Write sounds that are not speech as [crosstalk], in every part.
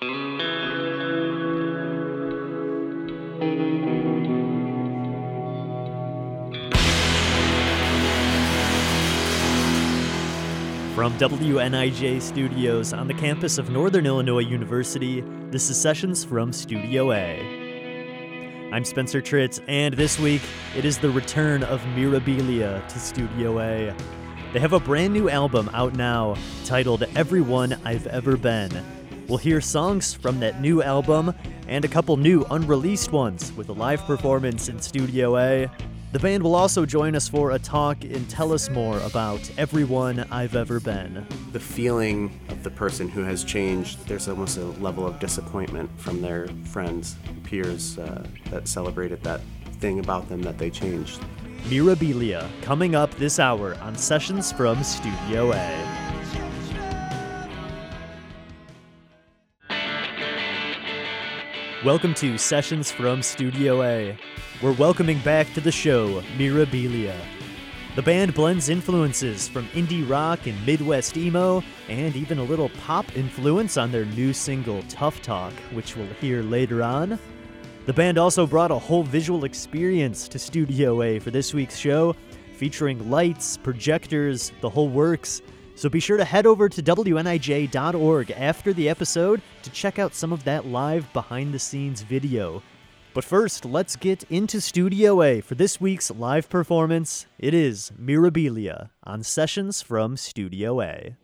From WNIJ Studios on the campus of Northern Illinois University, this is Sessions from Studio A. I'm Spencer Tritt, and this week it is the return of Mirabilia to Studio A. They have a brand new album out now titled Everyone I've Ever Been. We'll hear songs from that new album and a couple new unreleased ones with a live performance in Studio A. The band will also join us for a talk and tell us more about everyone I've ever been. The feeling of the person who has changed, there's almost a level of disappointment from their friends, peers uh, that celebrated that thing about them that they changed. Mirabilia coming up this hour on Sessions from Studio A. Welcome to Sessions from Studio A. We're welcoming back to the show Mirabilia. The band blends influences from indie rock and Midwest emo, and even a little pop influence on their new single Tough Talk, which we'll hear later on. The band also brought a whole visual experience to Studio A for this week's show, featuring lights, projectors, the whole works. So be sure to head over to WNIJ.org after the episode to check out some of that live behind the scenes video. But first, let's get into Studio A for this week's live performance. It is Mirabilia on Sessions from Studio A.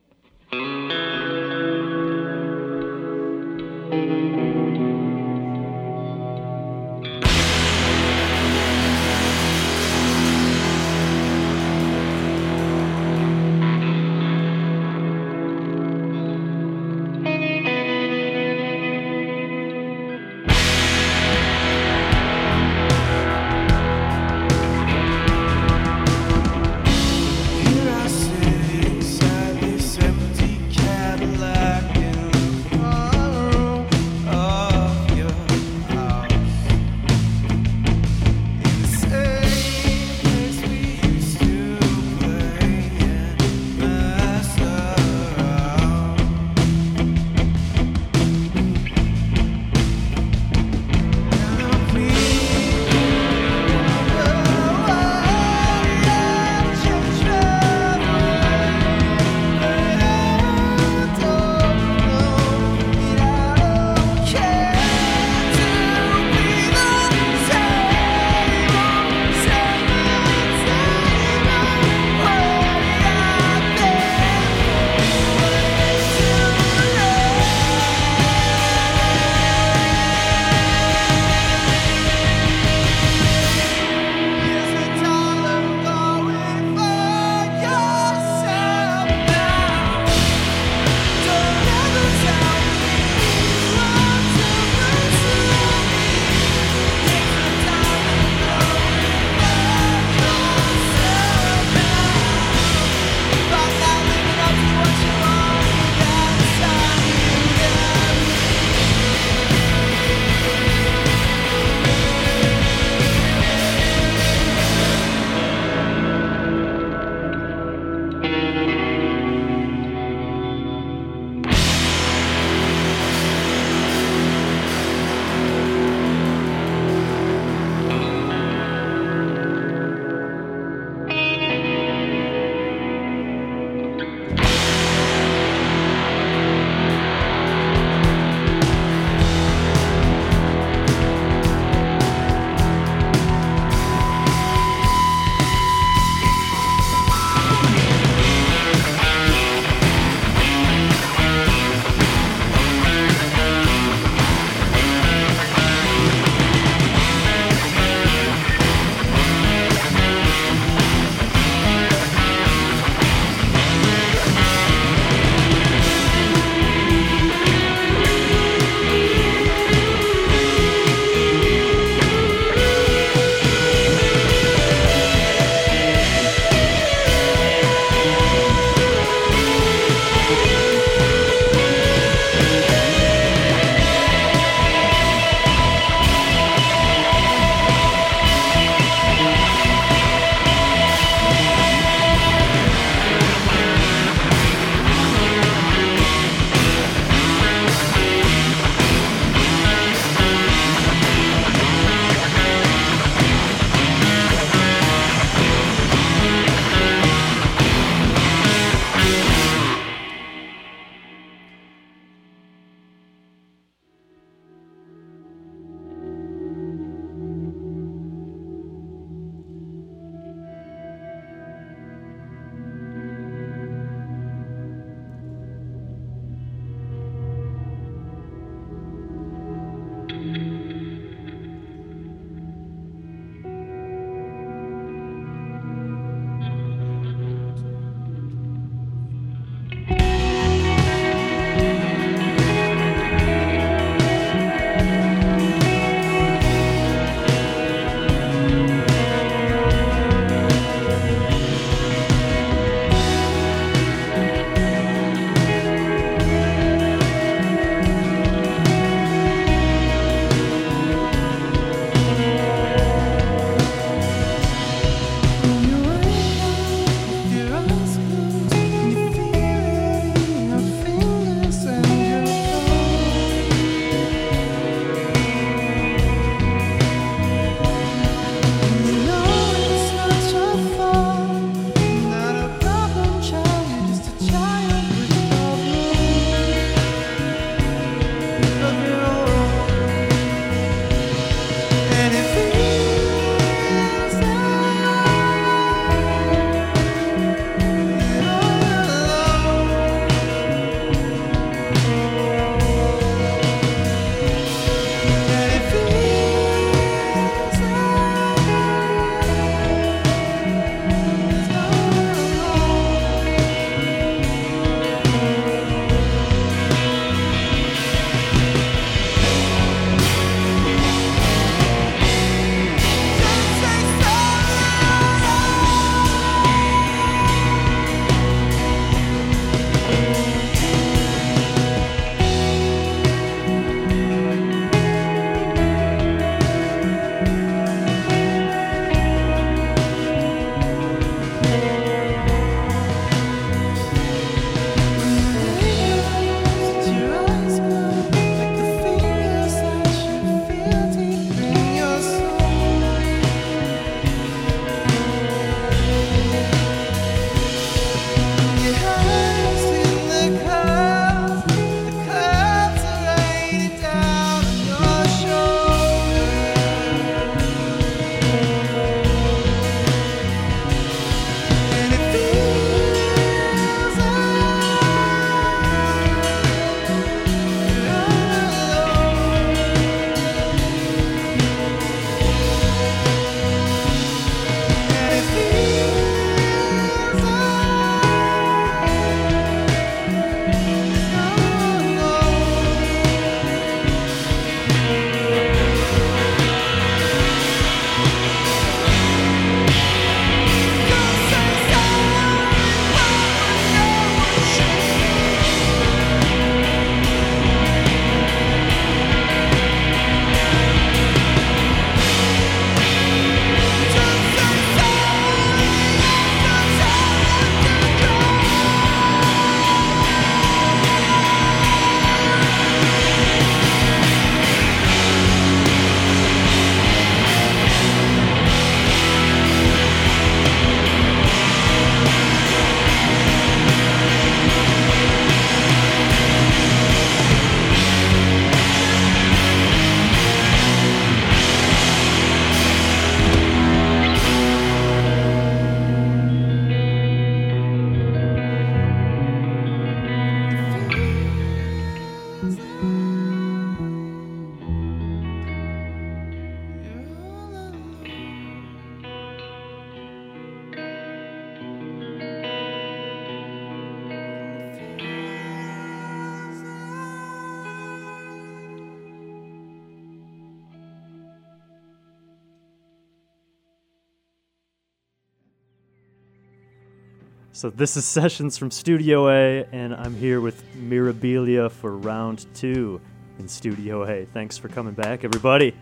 So this is Sessions from Studio A, and I'm here with Mirabilia for round two in Studio A. Thanks for coming back, everybody.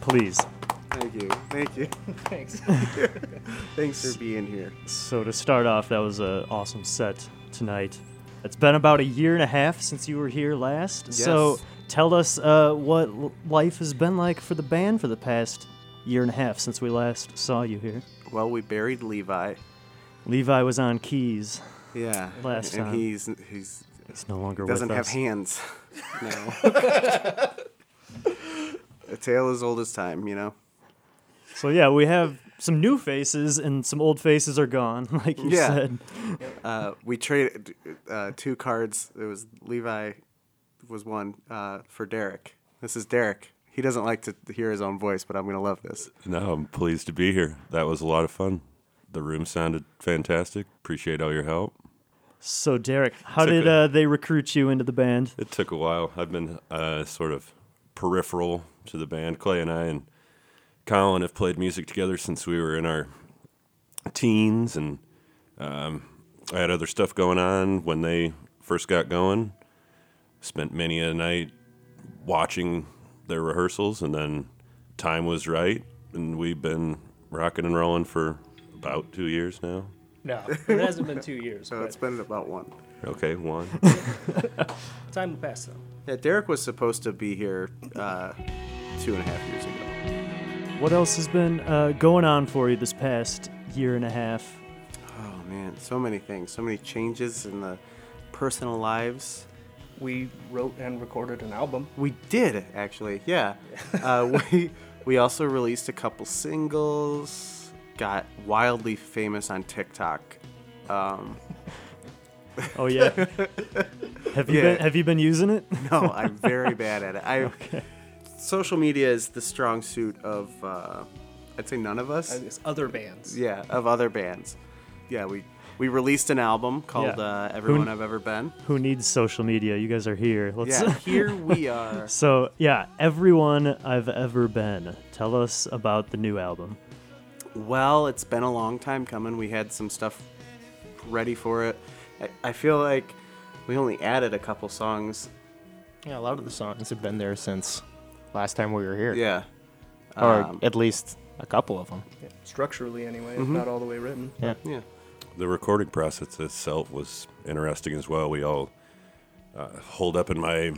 Please. Thank you. Thank you. [laughs] Thanks. [laughs] Thanks for being here. So to start off, that was an awesome set tonight. It's been about a year and a half since you were here last. So tell us uh, what life has been like for the band for the past year and a half since we last saw you here. Well, we buried Levi. Levi was on keys. Yeah. Last and time. he's he's He's no longer doesn't with have us. hands. [laughs] No. A tale as old as time, you know. So yeah, we have some new faces and some old faces are gone, [laughs] like you Yeah. said. Uh, we traded uh, two cards. It was Levi was one uh, for Derek. This is Derek. He doesn't like to hear his own voice, but I'm gonna love this. No, I'm pleased to be here. That was a lot of fun. The room sounded fantastic. Appreciate all your help. So Derek, how did a- uh, they recruit you into the band? It took a while. I've been uh, sort of peripheral to the band. Clay and I and Colin have played music together since we were in our teens, and um, I had other stuff going on when they first got going. Spent many a night watching their rehearsals, and then time was right, and we've been rocking and rolling for about two years now. No, [laughs] it hasn't been two years, So it's but been about one. Okay, one. [laughs] time will pass though. Yeah, Derek was supposed to be here uh, two and a half years ago. What else has been uh, going on for you this past year and a half? Oh man, so many things, so many changes in the personal lives. We wrote and recorded an album. We did actually, yeah. [laughs] uh, we we also released a couple singles. Got wildly famous on TikTok. Um, [laughs] Oh yeah. [laughs] have you Yeah. been Have you been using it? [laughs] no, I'm very bad at it. I social media is the strong suit of uh, I'd say none of us. I guess other bands. Yeah, of other bands. Yeah, we we released an album called Yeah. uh, Everyone I've Ever Been. Who needs social media? You guys are here. Let's. Yeah, here we are. so yeah, everyone I've ever been. Tell us about the new album. Well, it's been a long time coming. We had some stuff ready for it. I, I feel like we only added a couple songs. Yeah, a lot of the songs have been there since last time we were here. Yeah. Or Um, at least a couple of them. Yeah, Structurally, anyway, Mm-hmm. not all the way written. Yeah. yeah. The recording process itself was interesting as well. We all uh, holed up in my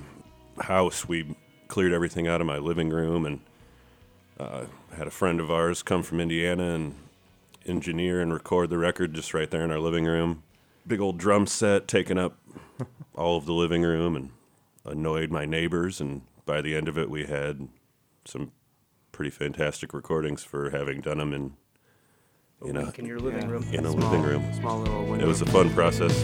house. We cleared everything out of my living room and uh, had a friend of ours come from Indiana and engineer and record the record just right there in our living room. Big old drum set taking up [laughs] all of the living room and annoyed my neighbors. And by the end of it, we had some pretty fantastic recordings for having done them in, you know, in your living room. in a Small- living room. Small little window. It was a fun process.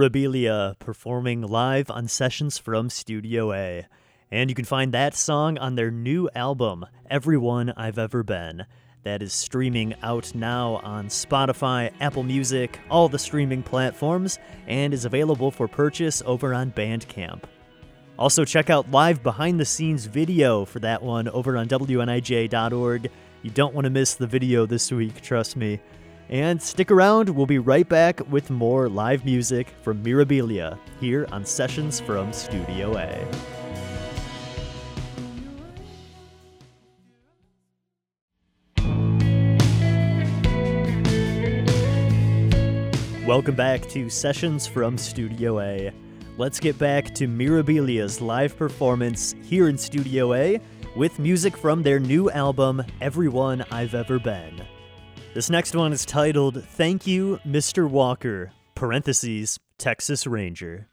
Mirabilia performing live on sessions from Studio A. And you can find that song on their new album, Everyone I've Ever Been. That is streaming out now on Spotify, Apple Music, all the streaming platforms, and is available for purchase over on Bandcamp. Also, check out live behind the scenes video for that one over on WNIJ.org. You don't want to miss the video this week, trust me. And stick around, we'll be right back with more live music from Mirabilia here on Sessions from Studio A. Welcome back to Sessions from Studio A. Let's get back to Mirabilia's live performance here in Studio A with music from their new album, Everyone I've Ever Been. This next one is titled Thank You, Mr. Walker, parentheses, Texas Ranger.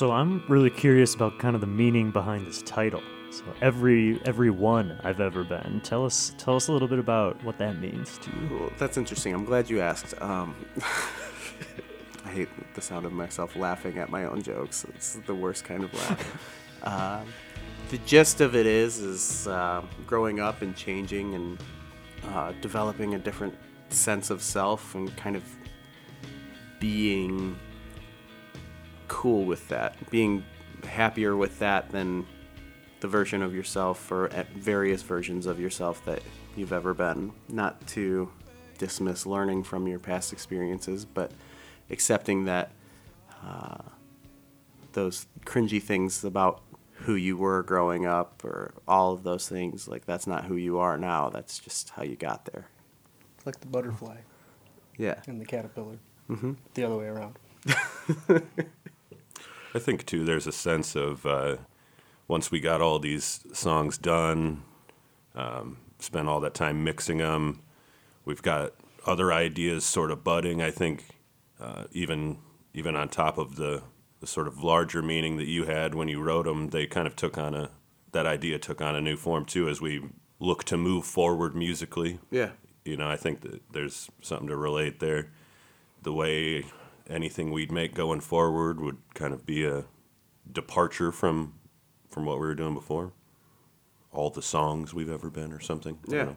So I'm really curious about kind of the meaning behind this title. So every every one I've ever been. Tell us tell us a little bit about what that means to you. Well, that's interesting. I'm glad you asked. Um, [laughs] I hate the sound of myself laughing at my own jokes. It's the worst kind of laugh. um, [laughs] the gist of it is, is uh, growing up and changing and uh, developing a different sense of self and kind of being cool with that, being happier with that than the version of yourself or at various versions of yourself that you've ever been. Not to dismiss learning from your past experiences, but accepting that uh, those cringy things about who you were growing up or all of those things, like that's not who you are now. That's just how you got there. It's like the butterfly Yeah. and the caterpillar. Mm-hmm. The other way around. [laughs] I think too. There's a sense of uh, once we got all these songs done, um, spent all that time mixing them. We've got other ideas sort of budding. I think uh, even even on top of the the sort of larger meaning that you had when you wrote them, they kind of took on a that idea took on a new form too as we look to move forward musically. Yeah. You know, I think that there's something to relate there. The way anything we'd make going forward would kind of be a departure from from what we were doing before. All the songs we've ever been, or something. I don't Yeah. know.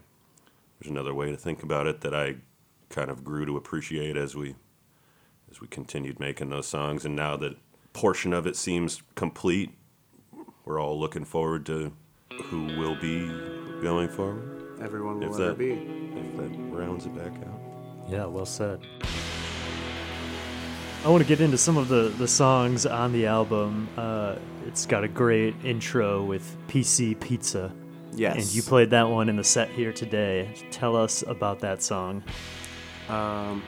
There's another way to think about it that I kind of grew to appreciate as we as we continued making those songs, and now that portion of it seems complete, we're all looking forward to who will be going forward. Everyone will If ever that- be. If that rounds it back out. Yeah, well said. I want to get into some of the, the songs on the album. Uh, it's got a great intro with PC Pizza. Yes. And you played that one in the set here today. Tell us about that song. Um,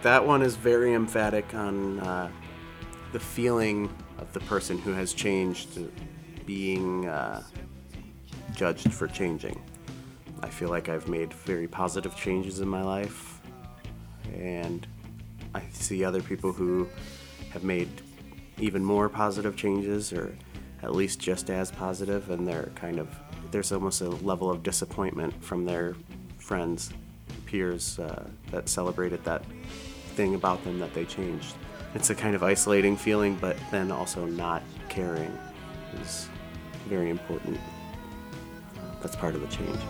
that one is very emphatic on uh, the feeling of the person who has changed being uh, judged for changing. I feel like I've made very positive changes in my life, and I see other people who have made even more positive changes, or at least just as positive, and they're kind of there's almost a level of disappointment from their friends, peers uh, that celebrated that thing about them that they changed. It's a kind of isolating feeling, but then also not caring is very important. That's part of the change.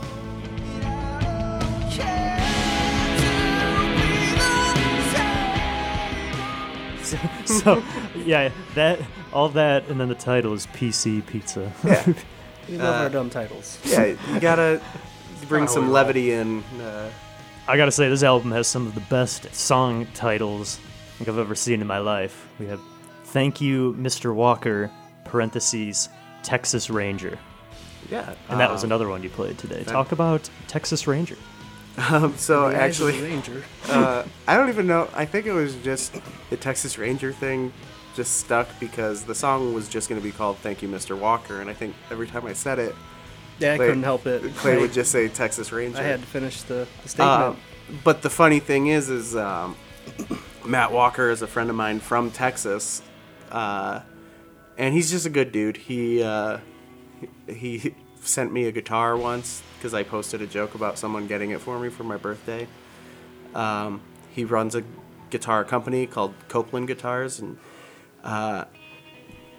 So, [laughs] so yeah, that all that, and then the title is PC Pizza. Yeah. [laughs] We love Uh, our dumb titles. Yeah, you [laughs] gotta bring some levity in. Uh, I gotta say, this album has some of the best song titles I think I've ever seen in my life. We have "Thank You, Mr. Walker," parentheses Texas Ranger, yeah, and that was um, another one you played today. Talk about Texas Ranger. Um, so The Eyes of the actually, Ranger. [laughs] uh, I don't even know. I think it was just the Texas Ranger thing just stuck because the song was just going to be called "Thank You, Mr. Walker," and I think every time I said it, Yeah, I Clay- couldn't help it. Clay I, would just say Texas Ranger. I had to finish the, the statement. Um, but the funny thing is, is um, Matt Walker is a friend of mine from Texas, uh, and he's just a good dude. He uh, he he sent me a guitar once because I posted a joke about someone getting it for me for my birthday. Um, he runs a guitar company called Copeland Guitars, and uh,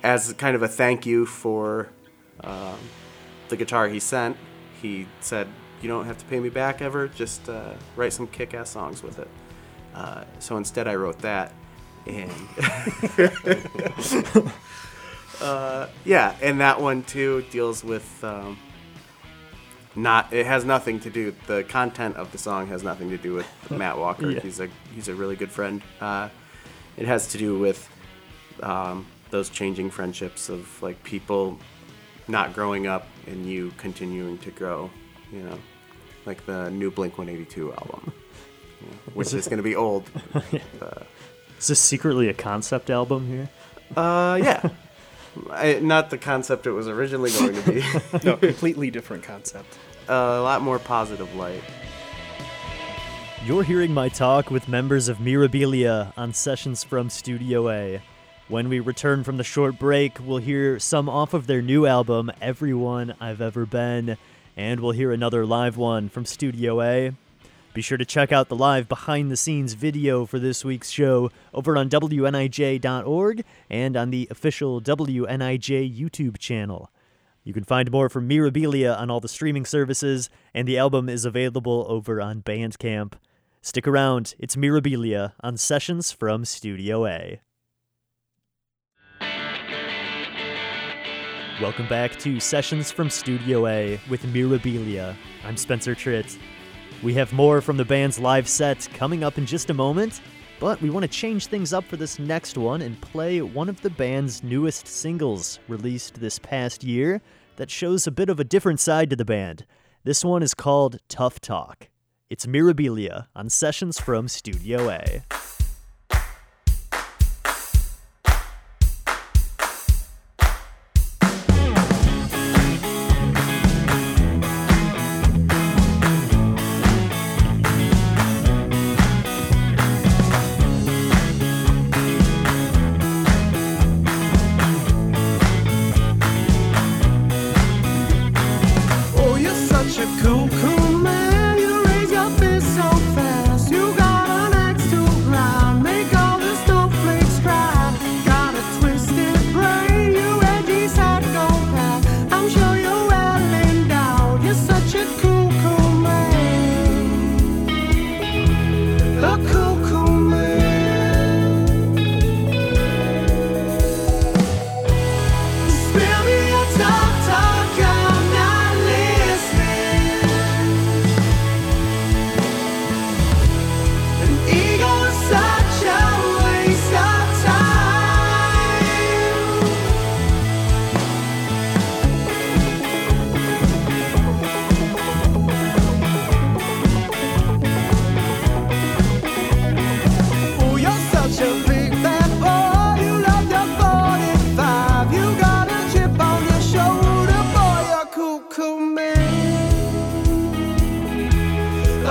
as kind of a thank you for um, the guitar he sent, he said, "You don't have to pay me back ever. Just uh, write some kick-ass songs with it." Uh, so instead, I wrote that, and [laughs] uh, yeah, and that one too deals with um, not. It has nothing to do. The content of the song has nothing to do with [laughs] Matt Walker. Yeah. He's a he's a really good friend. Uh, it has to do with um, those changing friendships of like people not growing up and you continuing to grow. You know, like the new Blink 182 album, you know, [laughs] which is going to be old. uh, [laughs] Is this secretly a concept album here? uh, yeah. I, not the concept it was originally going to be. [laughs] no, completely different concept. a lot more positive light. You're hearing my talk with members of Mirabilia on Sessions from Studio A. When we return from the short break, we'll hear some off of their new album, Everyone I've Ever Been, and we'll hear another live one from Studio A. Be sure to check out the live behind the scenes video for this week's show over on WNIJ.org and on the official WNIJ YouTube channel. You can find more from Mirabilia on all the streaming services, and the album is available over on Bandcamp. Stick around, it's Mirabilia on Sessions from Studio A. Welcome back to Sessions from Studio A with Mirabilia. I'm Spencer Tritt. We have more from the band's live set coming up in just a moment, but we want to change things up for this next one and play one of the band's newest singles released this past year that shows a bit of a different side to the band. This one is called Tough Talk. It's Mirabilia on Sessions from Studio A.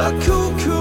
a cuckoo.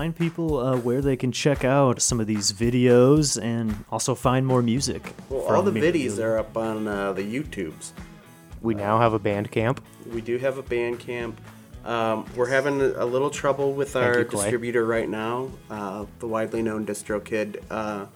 Remind people uh, where they can check out some of these videos and also find more music. Well, all the videos are up on uh, the YouTubes. We now have a Bandcamp. We do have a Bandcamp. Um, we're having a little trouble with Thank our you, distributor right now, uh, the widely known DistroKid. Uh,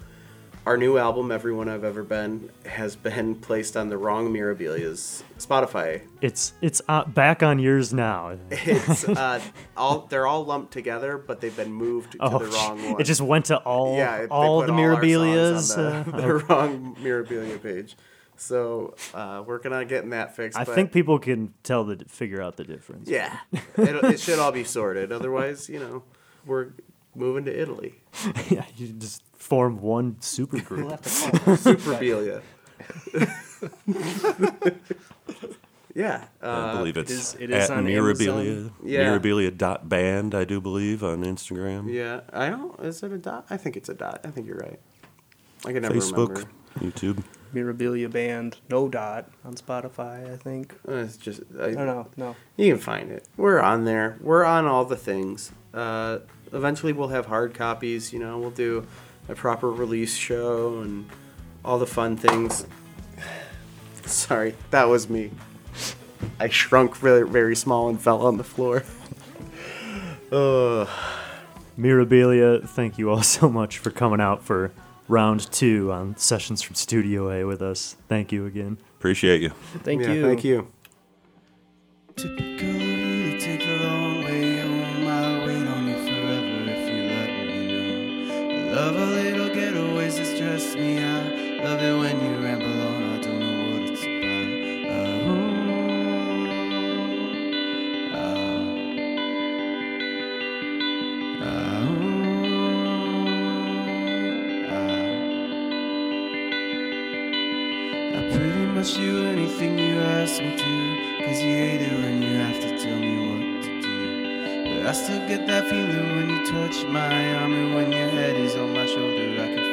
our new album, Everyone I've Ever Been, has been placed on the wrong Mirabilia's Spotify. It's it's uh, back on yours now. It's [laughs] uh, all they're all lumped together, but they've been moved to Oh, the wrong [laughs] one. it just went to all yeah, all the Mirabilias. the, uh, [laughs] the wrong Mirabilia page. So uh, working on getting that fixed. I think people can tell the figure out the difference. Yeah, it, it should all be sorted. Otherwise, you know, we're moving to Italy. yeah, you just form one super group. Superbilia. [laughs] yeah. I Uh, believe it's is- it is at on Mirabilia. Amazon. Yeah. Mirabilia.band, I do believe, on Instagram. yeah. I don't. Is it a dot? I think it's a dot. I think you're right. I can never Facebook, remember. YouTube. Mirabilia Band, No Dot on Spotify, I think. Uh, It's just. I, I don't know, no. You can find it. We're on there. We're on all the things. Uh, eventually, we'll have hard copies. You know, we'll do a proper release show and all the fun things. [sighs] Sorry, that was me. I shrunk very, very small and fell on the floor. Ugh. [laughs] Uh, Mirabilia, thank you all [laughs] so much for coming out for round two on Sessions from Studio A with us. Thank you again. Appreciate you. Thank yeah, you. Thank you. Typical you me to. Cause you hate it when you have to tell me what to do. But I still get that feeling when you touch my arm and when your head is on my shoulder. I can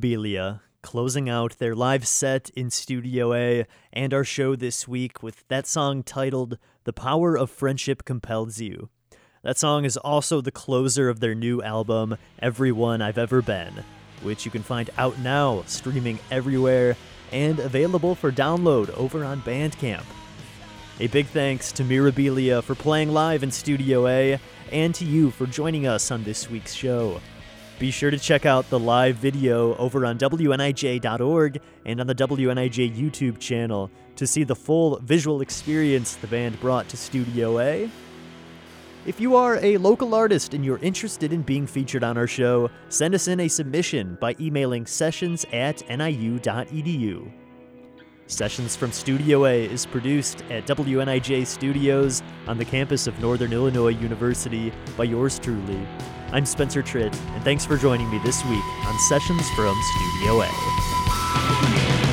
Mirabilia, closing out their live set in Studio A and our show this week with that song titled The Power of Friendship Compels You. That song is also the closer of their new album, Everyone I've Ever Been, which you can find out now, streaming everywhere, and available for download over on Bandcamp. A big thanks to Mirabilia for playing live in Studio A, and to you for joining us on this week's show. Be sure to check out the live video over on WNIJ.org and on the WNIJ YouTube channel to see the full visual experience the band brought to Studio A. If you are a local artist and you're interested in being featured on our show, send us in a submission by emailing sessions at niu.edu. Sessions from Studio A is produced at WNIJ Studios on the campus of Northern Illinois University by yours truly. I'm Spencer Tritt, and thanks for joining me this week on Sessions from Studio A.